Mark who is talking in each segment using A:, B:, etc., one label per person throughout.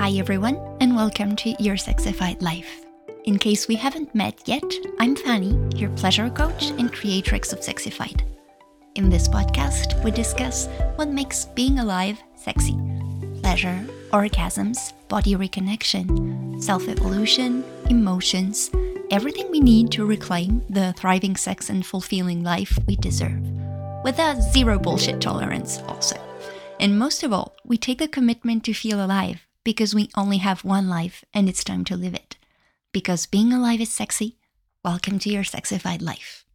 A: Hi, everyone, and welcome to Your Sexyfied Life. In case we haven't met yet, I'm Fanny, your pleasure coach and creatrix of Sexyfied. In this podcast, we discuss what makes being alive sexy pleasure, orgasms, body reconnection, self evolution, emotions, everything we need to reclaim the thriving sex and fulfilling life we deserve. With a zero bullshit tolerance, also. And most of all, we take the commitment to feel alive because we only have one life and it's time to live it. Because being alive is sexy. Welcome to your sexyfied life.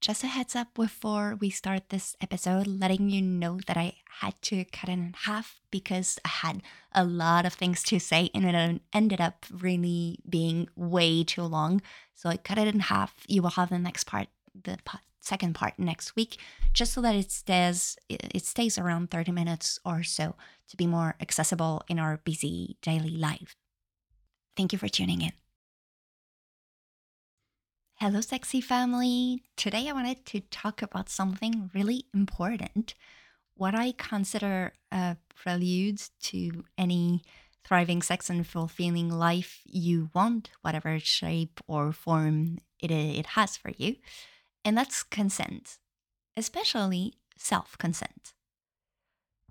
A: Just a heads up before we start this episode, letting you know that I had to cut it in half because I had a lot of things to say and it ended up really being way too long. So I cut it in half. You will have the next part, the second part next week, just so that it stays it stays around 30 minutes or so to be more accessible in our busy daily life. Thank you for tuning in. Hello, sexy family. Today I wanted to talk about something really important. What I consider a prelude to any thriving sex and fulfilling life you want, whatever shape or form it, it has for you and that's consent, especially self consent.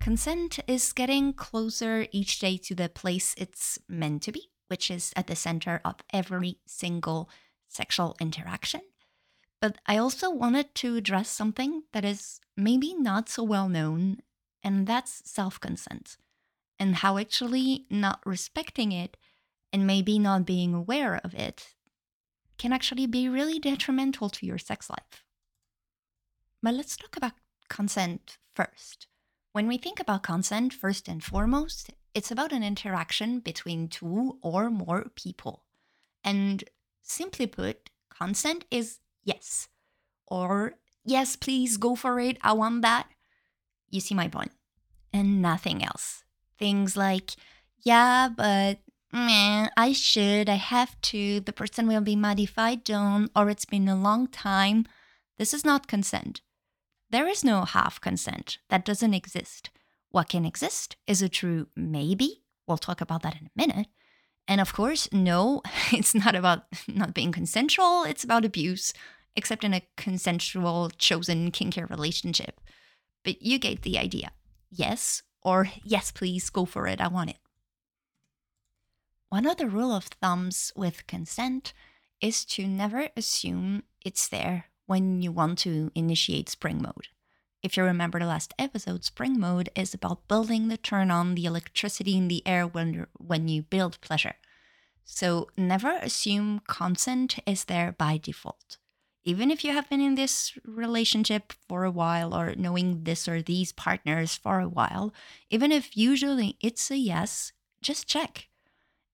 A: Consent is getting closer each day to the place it's meant to be, which is at the center of every single sexual interaction. But I also wanted to address something that is maybe not so well known, and that's self consent, and how actually not respecting it and maybe not being aware of it can actually be really detrimental to your sex life. But let's talk about consent first. When we think about consent, first and foremost, it's about an interaction between two or more people. And simply put, consent is yes, or yes, please go for it, I want that. You see my point. And nothing else. Things like, yeah, but Meh, I should, I have to, the person will be mad if I don't, or it's been a long time. This is not consent. There is no half consent. That doesn't exist. What can exist is a true maybe. We'll talk about that in a minute. And of course, no, it's not about not being consensual, it's about abuse, except in a consensual, chosen, kinky relationship. But you get the idea. Yes, or yes, please, go for it, I want it. One of the rule of thumbs with consent is to never assume it's there when you want to initiate spring mode. If you remember the last episode, spring mode is about building the turn on the electricity in the air when, when you build pleasure. So never assume consent is there by default. Even if you have been in this relationship for a while or knowing this or these partners for a while, even if usually it's a yes, just check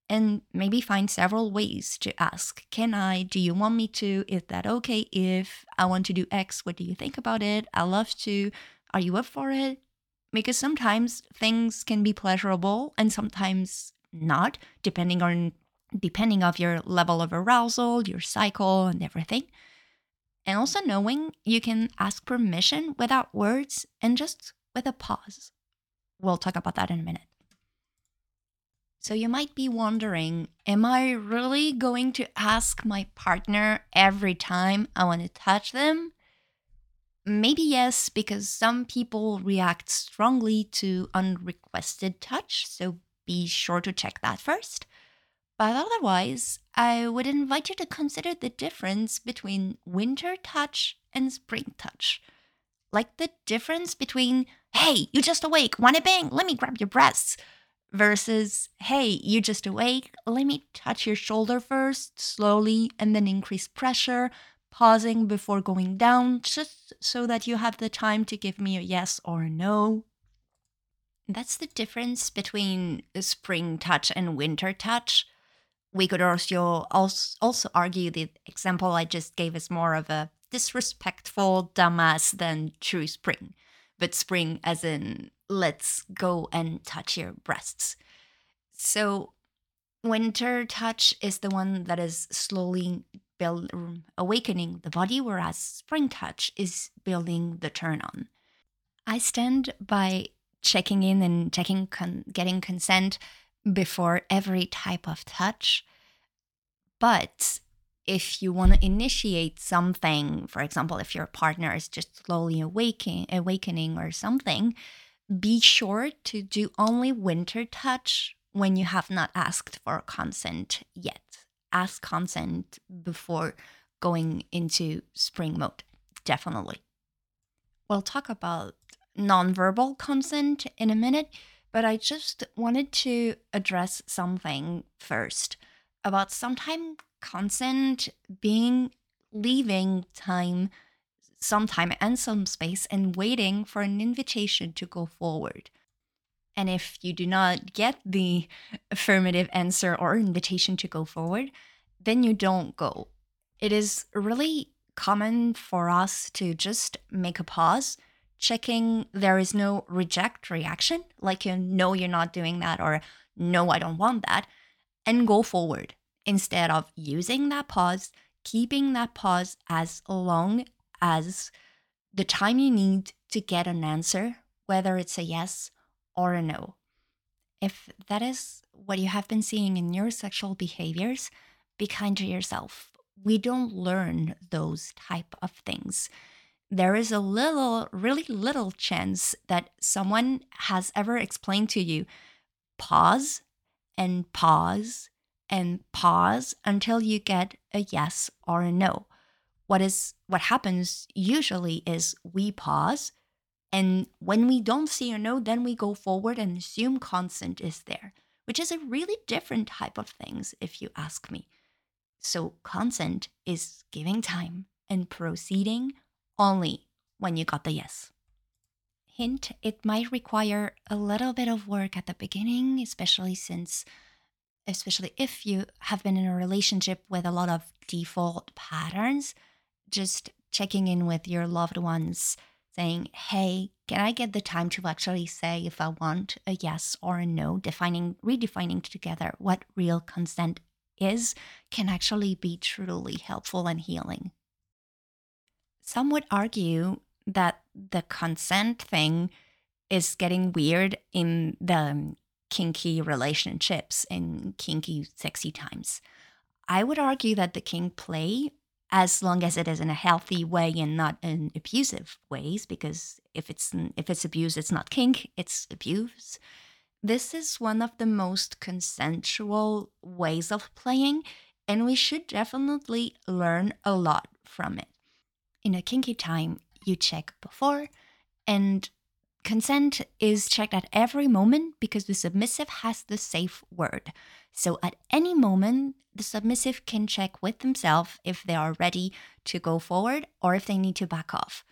A: and maybe find several ways to ask can i? Do you want me to? Is that okay if i want to do x? What do you think about it? I love to. Are you up for it? Because sometimes things can be pleasurable and sometimes not depending on depending of your level of arousal your cycle and everything. And also knowing you can ask permission without words and just with a pause. We'll talk about that in a minute so you might be wondering Am I really going to ask my partner every time I want to touch them? Maybe yes, because some people react strongly to unrequested touch, so be sure to check that first. But otherwise, I would invite you to consider the difference between winter touch and spring touch. Like the difference between, hey, you just awake, wanna bang, let me grab your breasts versus, hey, you just awake, let me touch your shoulder first, slowly, and then increase pressure, pausing before going down, just so that you have the time to give me a yes or a no. That's the difference between spring touch and winter touch. We could also also argue the example I just gave is more of a disrespectful dumbass than true spring but spring as in let's go and touch your breasts. So winter touch is the one that is slowly build, um, awakening the body, whereas spring touch is building the turn on. I stand by checking in and checking con- getting consent before every type of touch. But if you want to initiate something, for example, if your partner is just slowly awakening, awakening or something, be sure to do only winter touch when you have not asked for consent yet. Ask consent before going into spring mode, definitely. We'll talk about nonverbal consent in a minute, but I just wanted to address something first about sometimes consent being leaving time, some time and some space, and waiting for an invitation to go forward. And if you do not get the affirmative answer or invitation to go forward, then you don't go. It is really common for us to just make a pause checking there is no reject reaction, like you know you're not doing that or no, I don't want that, and go forward instead of using that pause, keeping that pause as long as the time you need to get an answer, whether it's a yes or a no. If that is what you have been seeing in your sexual behaviors, be kind to yourself. We don't learn those type of things there is a little, really little chance that someone has ever explained to you pause and pause and pause until you get a yes or a no. What is what happens usually is we pause and when we don't see a no then we go forward and assume consent is there, which is a really different type of things if you ask me. So consent is giving time and proceeding only when you got the yes. Hint, it might require a little bit of work at the beginning, especially since, especially if you have been in a relationship with a lot of default patterns, just checking in with your loved ones, saying, hey, can I get the time to actually say if I want a yes or a no, defining, redefining together what real consent is, can actually be truly helpful and healing. Some would argue that the consent thing is getting weird in the kinky relationships in kinky sexy times. I would argue that the kink play as long as it is in a healthy way and not in abusive ways because if it's if it's abuse it's not kink it's abuse this is one of the most consensual ways of playing and we should definitely learn a lot from it in a kinky time, you check before, and consent is checked at every moment because the submissive has the safe word. So at any moment, the submissive can check with themselves if they are ready to go forward or if they need to back off.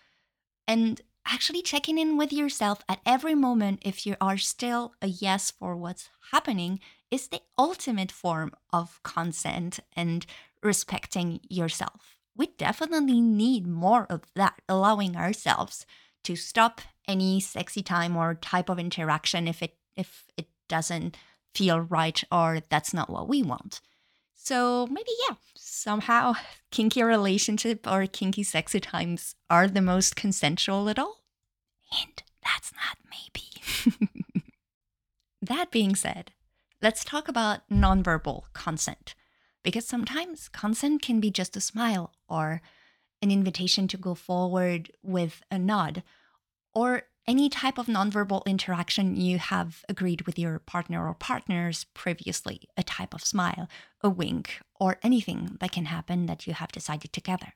A: And actually checking in with yourself at every moment if you are still a yes for what's happening is the ultimate form of consent and respecting yourself we definitely need more of that, allowing ourselves to stop any sexy time or type of interaction if it if it doesn't feel right or that's not what we want. So maybe yeah, somehow kinky relationship or kinky sexy times are the most consensual at all. And that's not maybe. that being said, let's talk about nonverbal consent because sometimes consent can be just a smile or an invitation to go forward with a nod or any type of nonverbal interaction you have agreed with your partner or partners previously, a type of smile, a wink, or anything that can happen that you have decided together.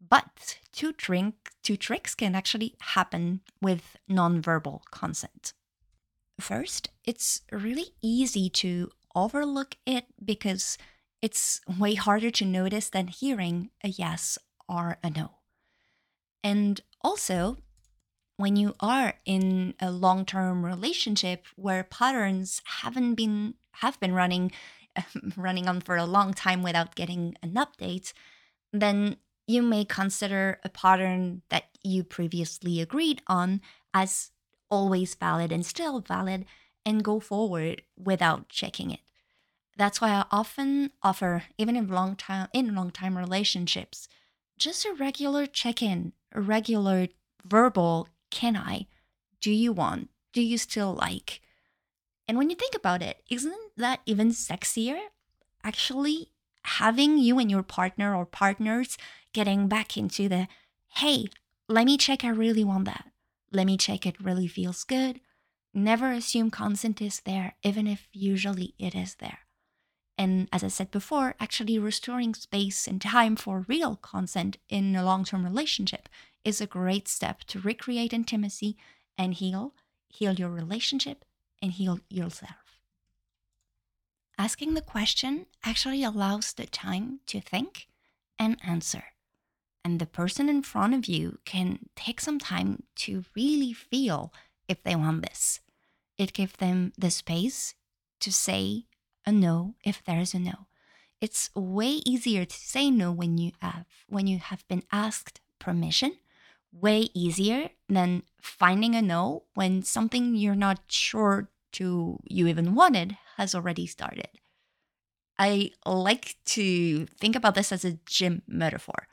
A: But two, drink, two tricks can actually happen with nonverbal consent. First, it's really easy to overlook it because it's way harder to notice than hearing a yes or a no. And also, when you are in a long-term relationship where patterns haven't been have been running running on for a long time without getting an update, then you may consider a pattern that you previously agreed on as always valid and still valid and go forward without checking it. That's why I often offer, even in long time in long time relationships, just a regular check-in, a regular verbal can I do you want? Do you still like? And when you think about it, isn't that even sexier? Actually, having you and your partner or partners getting back into the hey, let me check I really want that. Let me check it really feels good. Never assume consent is there, even if usually it is there. And as I said before, actually restoring space and time for real consent in a long term relationship is a great step to recreate intimacy and heal, heal your relationship, and heal yourself. Asking the question actually allows the time to think and answer. And the person in front of you can take some time to really feel if they want this. It gives them the space to say a no if there is a no. It's way easier to say no when you have when you have been asked permission. Way easier than finding a no when something you're not sure to you even wanted has already started. I like to think about this as a gym metaphor.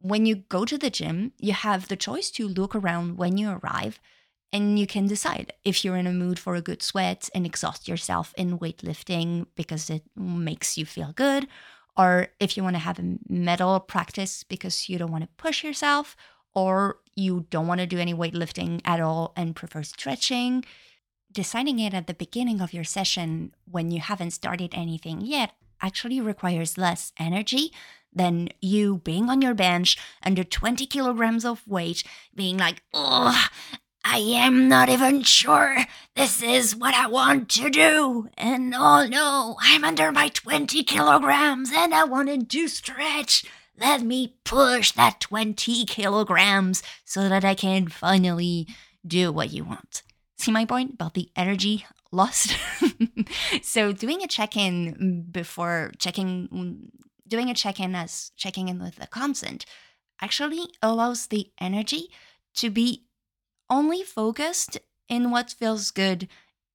A: When you go to the gym, you have the choice to look around when you arrive and you can decide if you're in a mood for a good sweat and exhaust yourself in weightlifting because it makes you feel good, or if you want to have a metal practice because you don't want to push yourself, or you don't want to do any weightlifting at all and prefer stretching deciding it at the beginning of your session when you haven't started anything yet actually requires less energy than you being on your bench under 20 kilograms of weight, being like, oh, I am not even sure this is what I want to do. And oh no, I'm under my 20 kilograms and I wanted to stretch. Let me push that 20 kilograms so that I can finally do what you want. See my point about the energy lost? so, doing a check in before checking, doing a check in as checking in with the consent actually allows the energy to be only focused in what feels good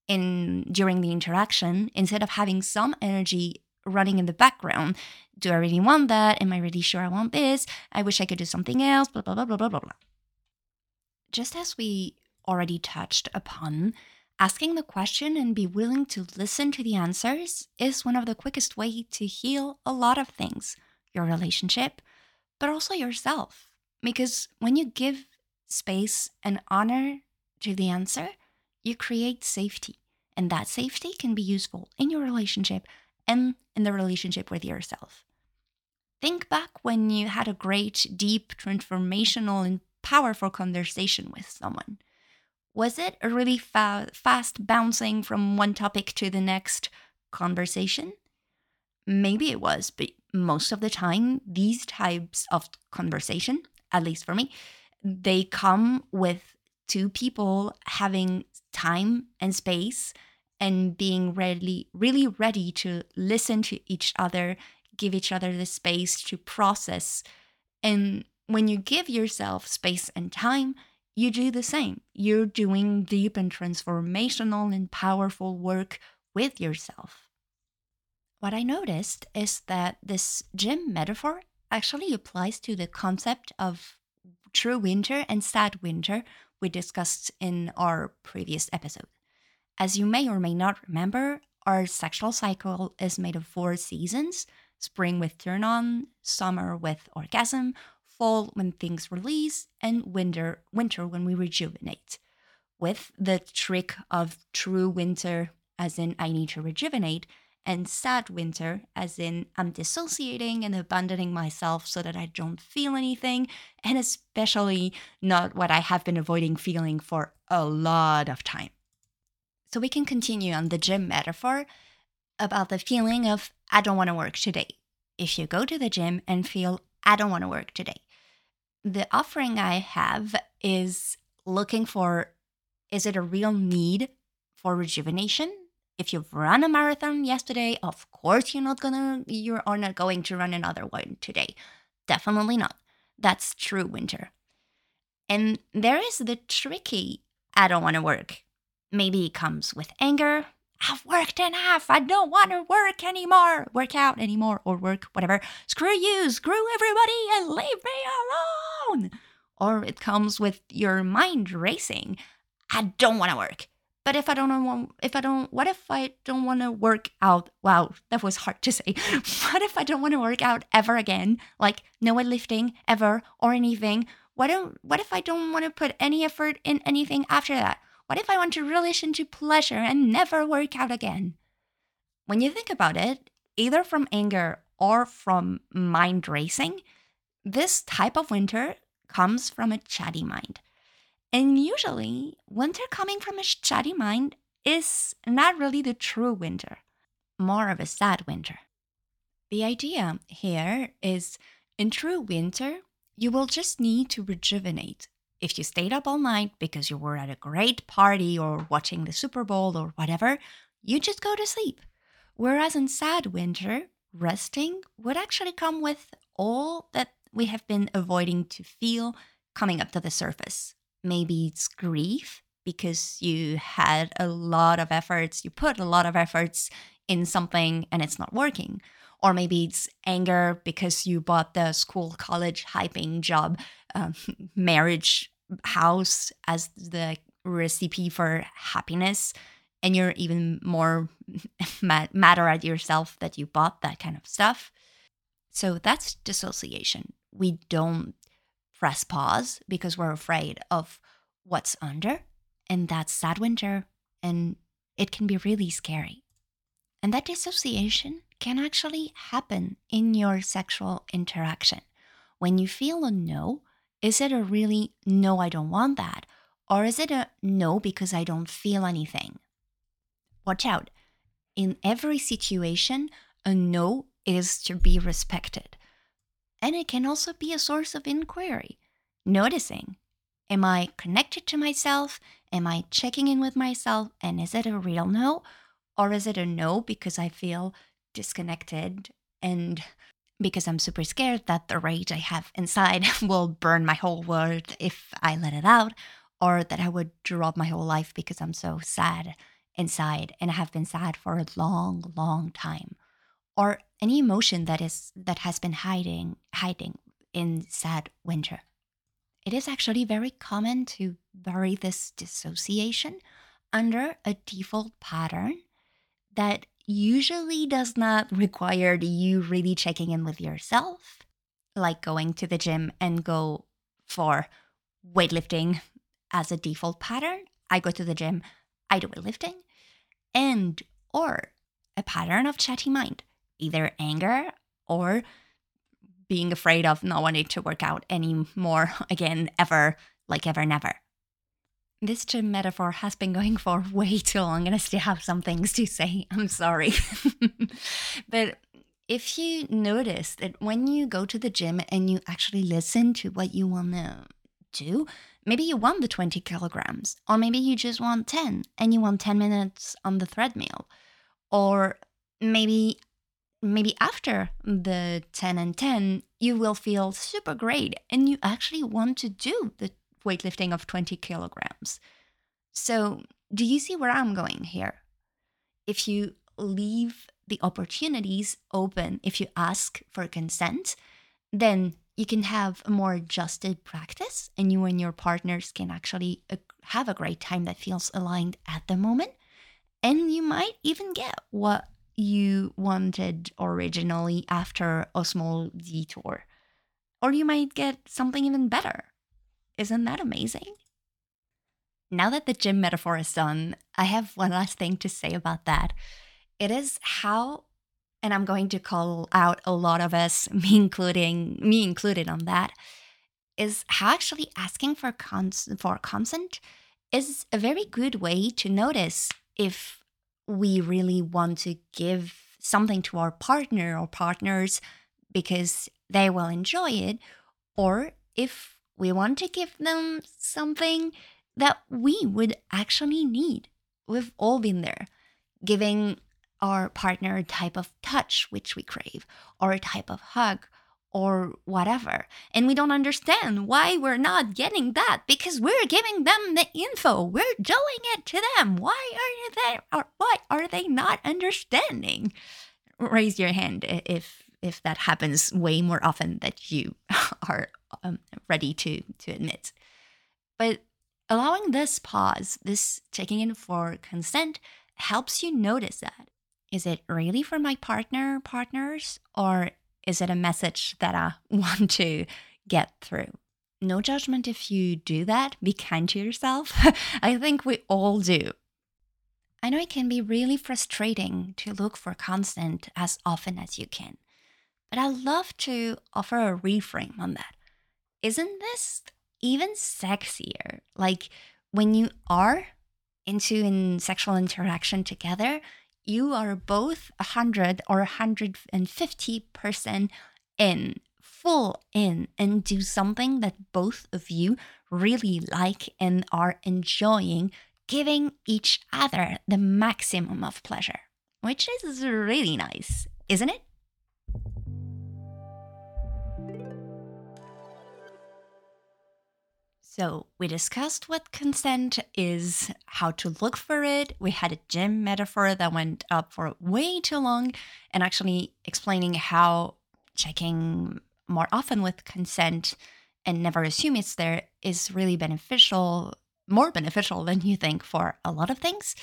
A: in during the interaction instead of having some energy running in the background. Do I really want that? Am I really sure I want this? I wish I could do something else, blah blah blah blah blah blah blah. Just as we already touched upon, asking the question and be willing to listen to the answers is one of the quickest way to heal a lot of things, your relationship, but also yourself. Because when you give space and honor to the answer, you create safety. And that safety can be useful in your relationship and in the relationship with yourself. Think back when you had a great, deep, transformational, and powerful conversation with someone. Was it a really fa- fast bouncing from one topic to the next conversation? Maybe it was, but most of the time, these types of conversation, at least for me, they come with two people having time and space and being really, really ready to listen to each other, give each other the space to process. And when you give yourself space and time, you do the same. You're doing deep and transformational and powerful work with yourself. What I noticed is that this gym metaphor actually applies to the concept of true winter and sad winter we discussed in our previous episode. As you may or may not remember, our sexual cycle is made of four seasons spring with turn on, summer with orgasm, fall when things release, and winter winter when we rejuvenate. With the trick of true winter, as in I need to rejuvenate, and sad winter, as in I'm dissociating and abandoning myself so that I don't feel anything, and especially not what I have been avoiding feeling for a lot of time. So we can continue on the gym metaphor about the feeling of I don't want to work today. If you go to the gym and feel I don't want to work today, the offering I have is looking for is it a real need for rejuvenation? If you've run a marathon yesterday, of course you're not gonna you are not going to run another one today. Definitely not. That's true winter. And there is the tricky I don't want to work. Maybe it comes with anger, I've worked enough. I don't want to work anymore, work out anymore, or work whatever. Screw you, screw everybody, and leave me alone. Or it comes with your mind racing. I don't want to work. But if I don't want, if I don't, what if I don't want to work out? Wow, that was hard to say. what if I don't want to work out ever again? Like no lifting ever or anything? What what if I don't want to put any effort in anything after that? What if I want to relation to pleasure and never work out again? When you think about it, either from anger or from mind racing, this type of winter comes from a chatty mind. And usually, winter coming from a chatty mind is not really the true winter, more of a sad winter. The idea here is in true winter, you will just need to rejuvenate. If you stayed up all night because you were at a great party or watching the Super Bowl or whatever, you just go to sleep. Whereas in sad winter, resting would actually come with all that we have been avoiding to feel coming up to the surface. Maybe it's grief because you had a lot of efforts, you put a lot of efforts in something and it's not working. Or maybe it's anger because you bought the school, college, hyping job, um, marriage, house as the recipe for happiness and you're even more mad, madder at yourself that you bought that kind of stuff. So that's dissociation. We don't press pause because we're afraid of what's under, and that's sad winter, and it can be really scary. And that dissociation can actually happen in your sexual interaction. When you feel a no, is it a really no, I don't want that? Or is it a no because I don't feel anything? watch out. In every situation, a no is to be respected. And it can also be a source of inquiry. Noticing, am I connected to myself? Am I checking in with myself? And is it a real no? Or is it a no because I feel disconnected and because I'm super scared that the rage I have inside will burn my whole world if I let it out, or that I would drop my whole life because I'm so sad inside and I have been sad for a long, long time, or any emotion that is that has been hiding hiding in sad winter. It is actually very common to bury this dissociation under a default pattern that usually does not require you really checking in with yourself, like going to the gym and go for weightlifting as a default pattern. I go to the gym, I do weightlifting, and or a pattern of chatty mind, either anger or being afraid of not wanting to work out anymore again, ever, like ever, never. This gym metaphor has been going for way too long, and I still have some things to say. I'm sorry. but if you notice that when you go to the gym and you actually listen to what you want to do, Maybe you want the 20 kilograms, or maybe you just want 10 and you want 10 minutes on the treadmill. Or maybe maybe after the 10 and 10, you will feel super great and you actually want to do the weightlifting of 20 kilograms. So, do you see where I'm going here? If you leave the opportunities open, if you ask for consent, then you can have a more adjusted practice and you and your partners can actually have a great time that feels aligned at the moment. And you might even get what you wanted originally after a small detour. Or you might get something even better. Isn't that amazing? Now that the gym metaphor is done, I have one last thing to say about that. It is how and I'm going to call out a lot of us, me including me included on that, is how actually asking for cons- for consent is a very good way to notice if we really want to give something to our partner or partners because they will enjoy it, or if we want to give them something that we would actually need. We've all been there. Giving our partner a type of touch which we crave, or a type of hug, or whatever. And we don't understand why we're not getting that because we're giving them the info. We're doing it to them. Why are they or why are they not understanding? Raise your hand if if that happens way more often that you are um, ready to to admit. But Allowing this pause, this checking in for consent, helps you notice that. Is it really for my partner, partners, or is it a message that I want to get through? No judgment if you do that. Be kind to yourself. I think we all do. I know it can be really frustrating to look for consent as often as you can, but I love to offer a reframe on that. Isn't this even sexier? Like when you are into in sexual interaction together, you are both 100 or 150% in, full in, and do something that both of you really like and are enjoying, giving each other the maximum of pleasure, which is really nice, isn't it? So, we discussed what consent is, how to look for it. We had a gym metaphor that went up for way too long, and actually explaining how checking more often with consent and never assume it's there is really beneficial, more beneficial than you think for a lot of things.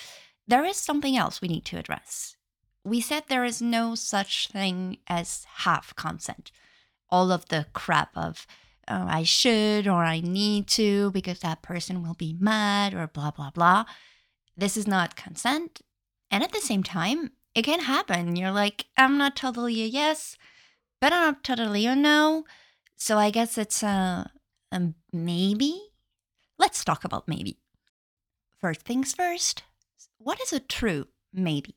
A: There is something else we need to address. We said there is no such thing as half consent. All of the crap of oh, I should or I need to because that person will be mad or blah, blah, blah. This is not consent. And at the same time, it can happen. You're like, I'm not totally a yes, but I'm not totally a no. So I guess it's a, a maybe. Let's talk about maybe. First things first, what is a true maybe?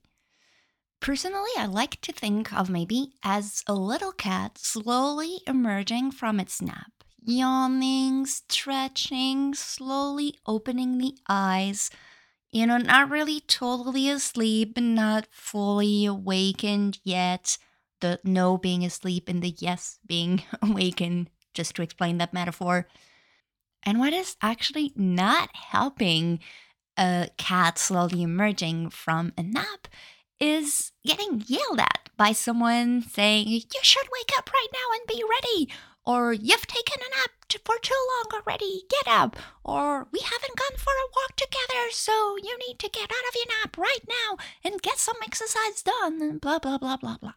A: Personally, I like to think of maybe as a little cat slowly emerging from its nap yawning, stretching, slowly opening the eyes. You know, not really totally asleep, but not fully awakened yet. The no being asleep and the yes being awakened, just to explain that metaphor. And what is actually not helping a cat slowly emerging from a nap is getting yelled at by someone saying, You should wake up right now and be ready, or you've taken a nap for too long already, get up, or we haven't gone for a walk together, so you need to get out of your nap right now and get some exercise done, and blah, blah, blah, blah, blah.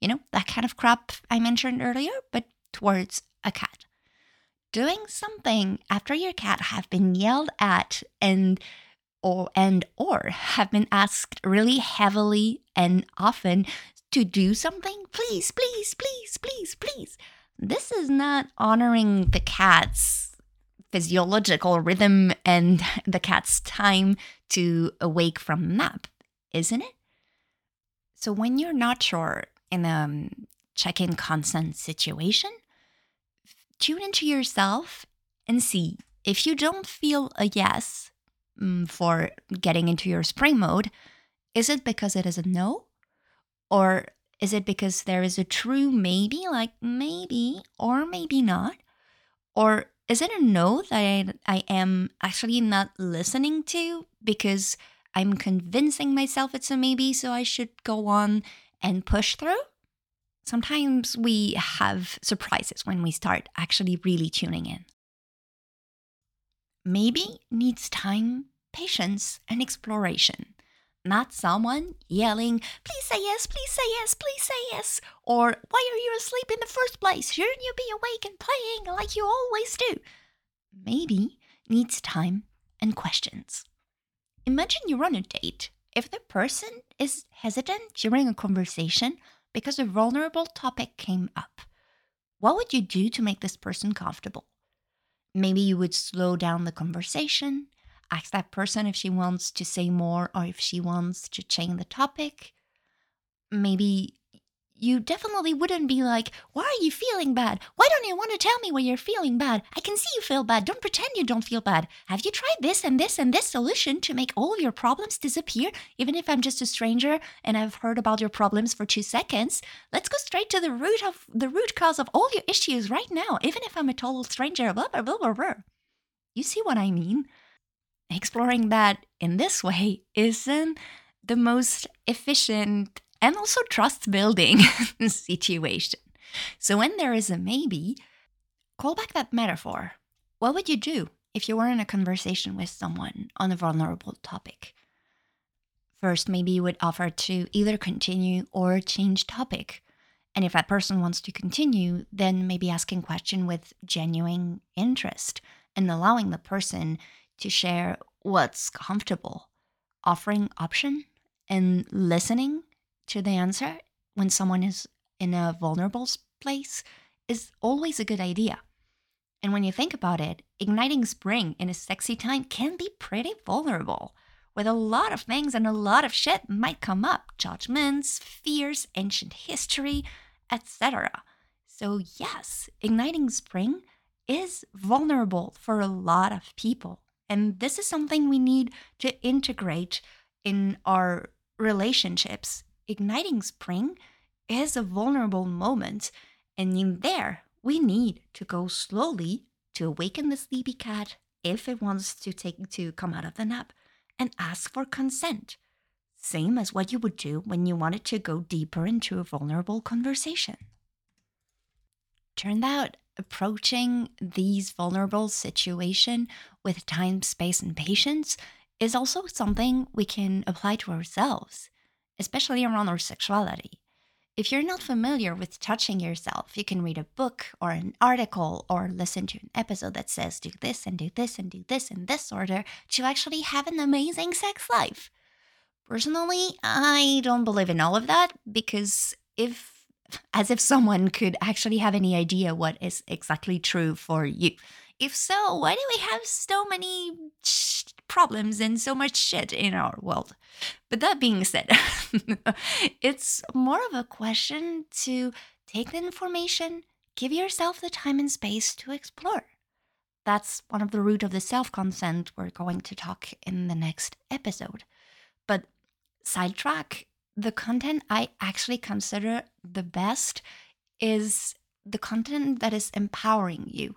A: You know, that kind of crap I mentioned earlier, but towards a cat. Doing something after your cat have been yelled at and or and or have been asked really heavily and often to do something, please, please, please, please, please this is not honoring the cat's physiological rhythm and the cat's time to awake from nap, isn't it? So when you're not sure in a um, check-in consent situation, tune into yourself and see if you don't feel a yes um, for getting into your spring mode, is it because it is a no? Or is it because there is a true maybe, like maybe or maybe not? Or is it a no that I, I am actually not listening to because I'm convincing myself it's a maybe, so I should go on and push through? Sometimes we have surprises when we start actually really tuning in. Maybe needs time, patience, and exploration not someone yelling, please say yes, please say yes, please say yes, or why are you asleep in the first place? Shouldn't you be awake and playing like you always do? Maybe needs time and questions. Imagine you're on a date. If the person is hesitant during a conversation because a vulnerable topic came up, what would you do to make this person comfortable? Maybe you would slow down the conversation, ask that person if she wants to say more or if she wants to change the topic. Maybe you definitely wouldn't be like, Why are you feeling bad? Why don't you want to tell me why you're feeling bad? I can see you feel bad. Don't pretend you don't feel bad. Have you tried this and this and this solution to make all your problems disappear? Even if I'm just a stranger and I've heard about your problems for two seconds, let's go straight to the root of the root cause of all your issues right now, even if I'm a total stranger. Blah, blah, blah, blah, blah. You see what I mean? Exploring that in this way isn't the most efficient and also trust building situation. So when there is a maybe, call back that metaphor. What would you do? if you were in a conversation with someone on a vulnerable topic. First, maybe you would offer to either continue or change topic. And if that person wants to continue, then maybe asking question with genuine interest and allowing the person to share what's comfortable, offering option and listening to the answer when someone is in a vulnerable place is always a good idea. And when you think about it, igniting spring in a sexy time can be pretty vulnerable, with a lot of things and a lot of shit might come up judgments, fears, ancient history, etc. So, yes, igniting spring is vulnerable for a lot of people. And this is something we need to integrate in our relationships. Igniting spring is a vulnerable moment. And in there, we need to go slowly to awaken the sleepy cat if it wants to take to come out of the nap and ask for consent. Same as what you would do when you wanted to go deeper into a vulnerable conversation. Turned out approaching these vulnerable situation with time, space, and patience is also something we can apply to ourselves, especially around our sexuality. If you're not familiar with touching yourself, you can read a book or an article or listen to an episode that says do this and do this and do this in this order to actually have an amazing sex life. Personally, I don't believe in all of that because if, as if someone could actually have any idea what is exactly true for you. If so, why do we have so many problems and so much shit in our world? But that being said, it's more of a question to take the information, give yourself the time and space to explore. That's one of the root of the self consent we're going to talk in the next episode. But sidetrack, the content I actually consider the best is the content that is empowering you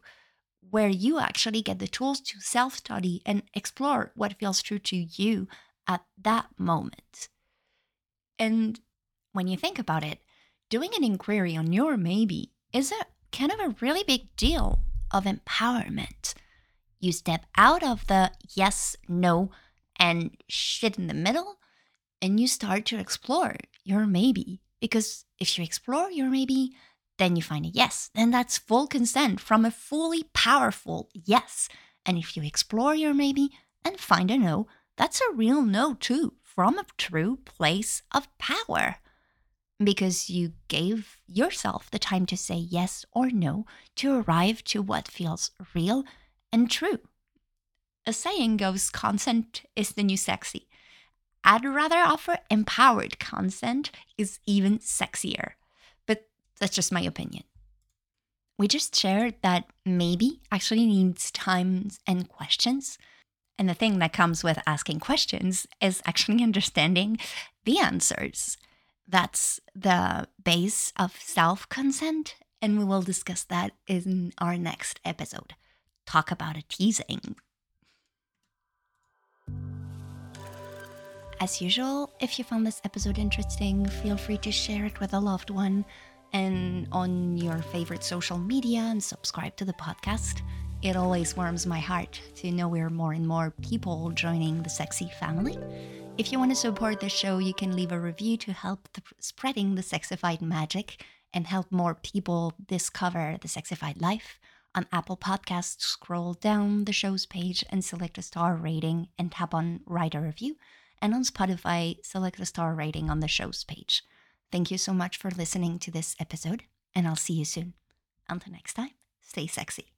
A: where you actually get the tools to self study and explore what feels true to you at that moment. And when you think about it, doing an inquiry on your maybe is a kind of a really big deal of empowerment. You step out of the yes, no, and shit in the middle, and you start to explore your maybe. Because if you explore your maybe, then you find a yes. Then that's full consent from a fully powerful yes. And if you explore your maybe and find a no, that's a real no too, from a true place of power. Because you gave yourself the time to say yes or no to arrive to what feels real and true. A saying goes consent is the new sexy. I'd rather offer empowered consent is even sexier. But that's just my opinion. We just shared that maybe actually needs times and questions. And the thing that comes with asking questions is actually understanding the answers. That's the base of self consent. And we will discuss that in our next episode. Talk about a teasing. As usual, if you found this episode interesting, feel free to share it with a loved one and on your favorite social media and subscribe to the podcast. It always warms my heart to know we're more and more people joining the sexy family. If you want to support the show, you can leave a review to help spreading the sexyfied magic and help more people discover the sexyfied life. On Apple Podcasts, scroll down the show's page and select a star rating and tap on write a review. And on Spotify, select a star rating on the show's page. Thank you so much for listening to this episode, and I'll see you soon. Until next time, stay sexy.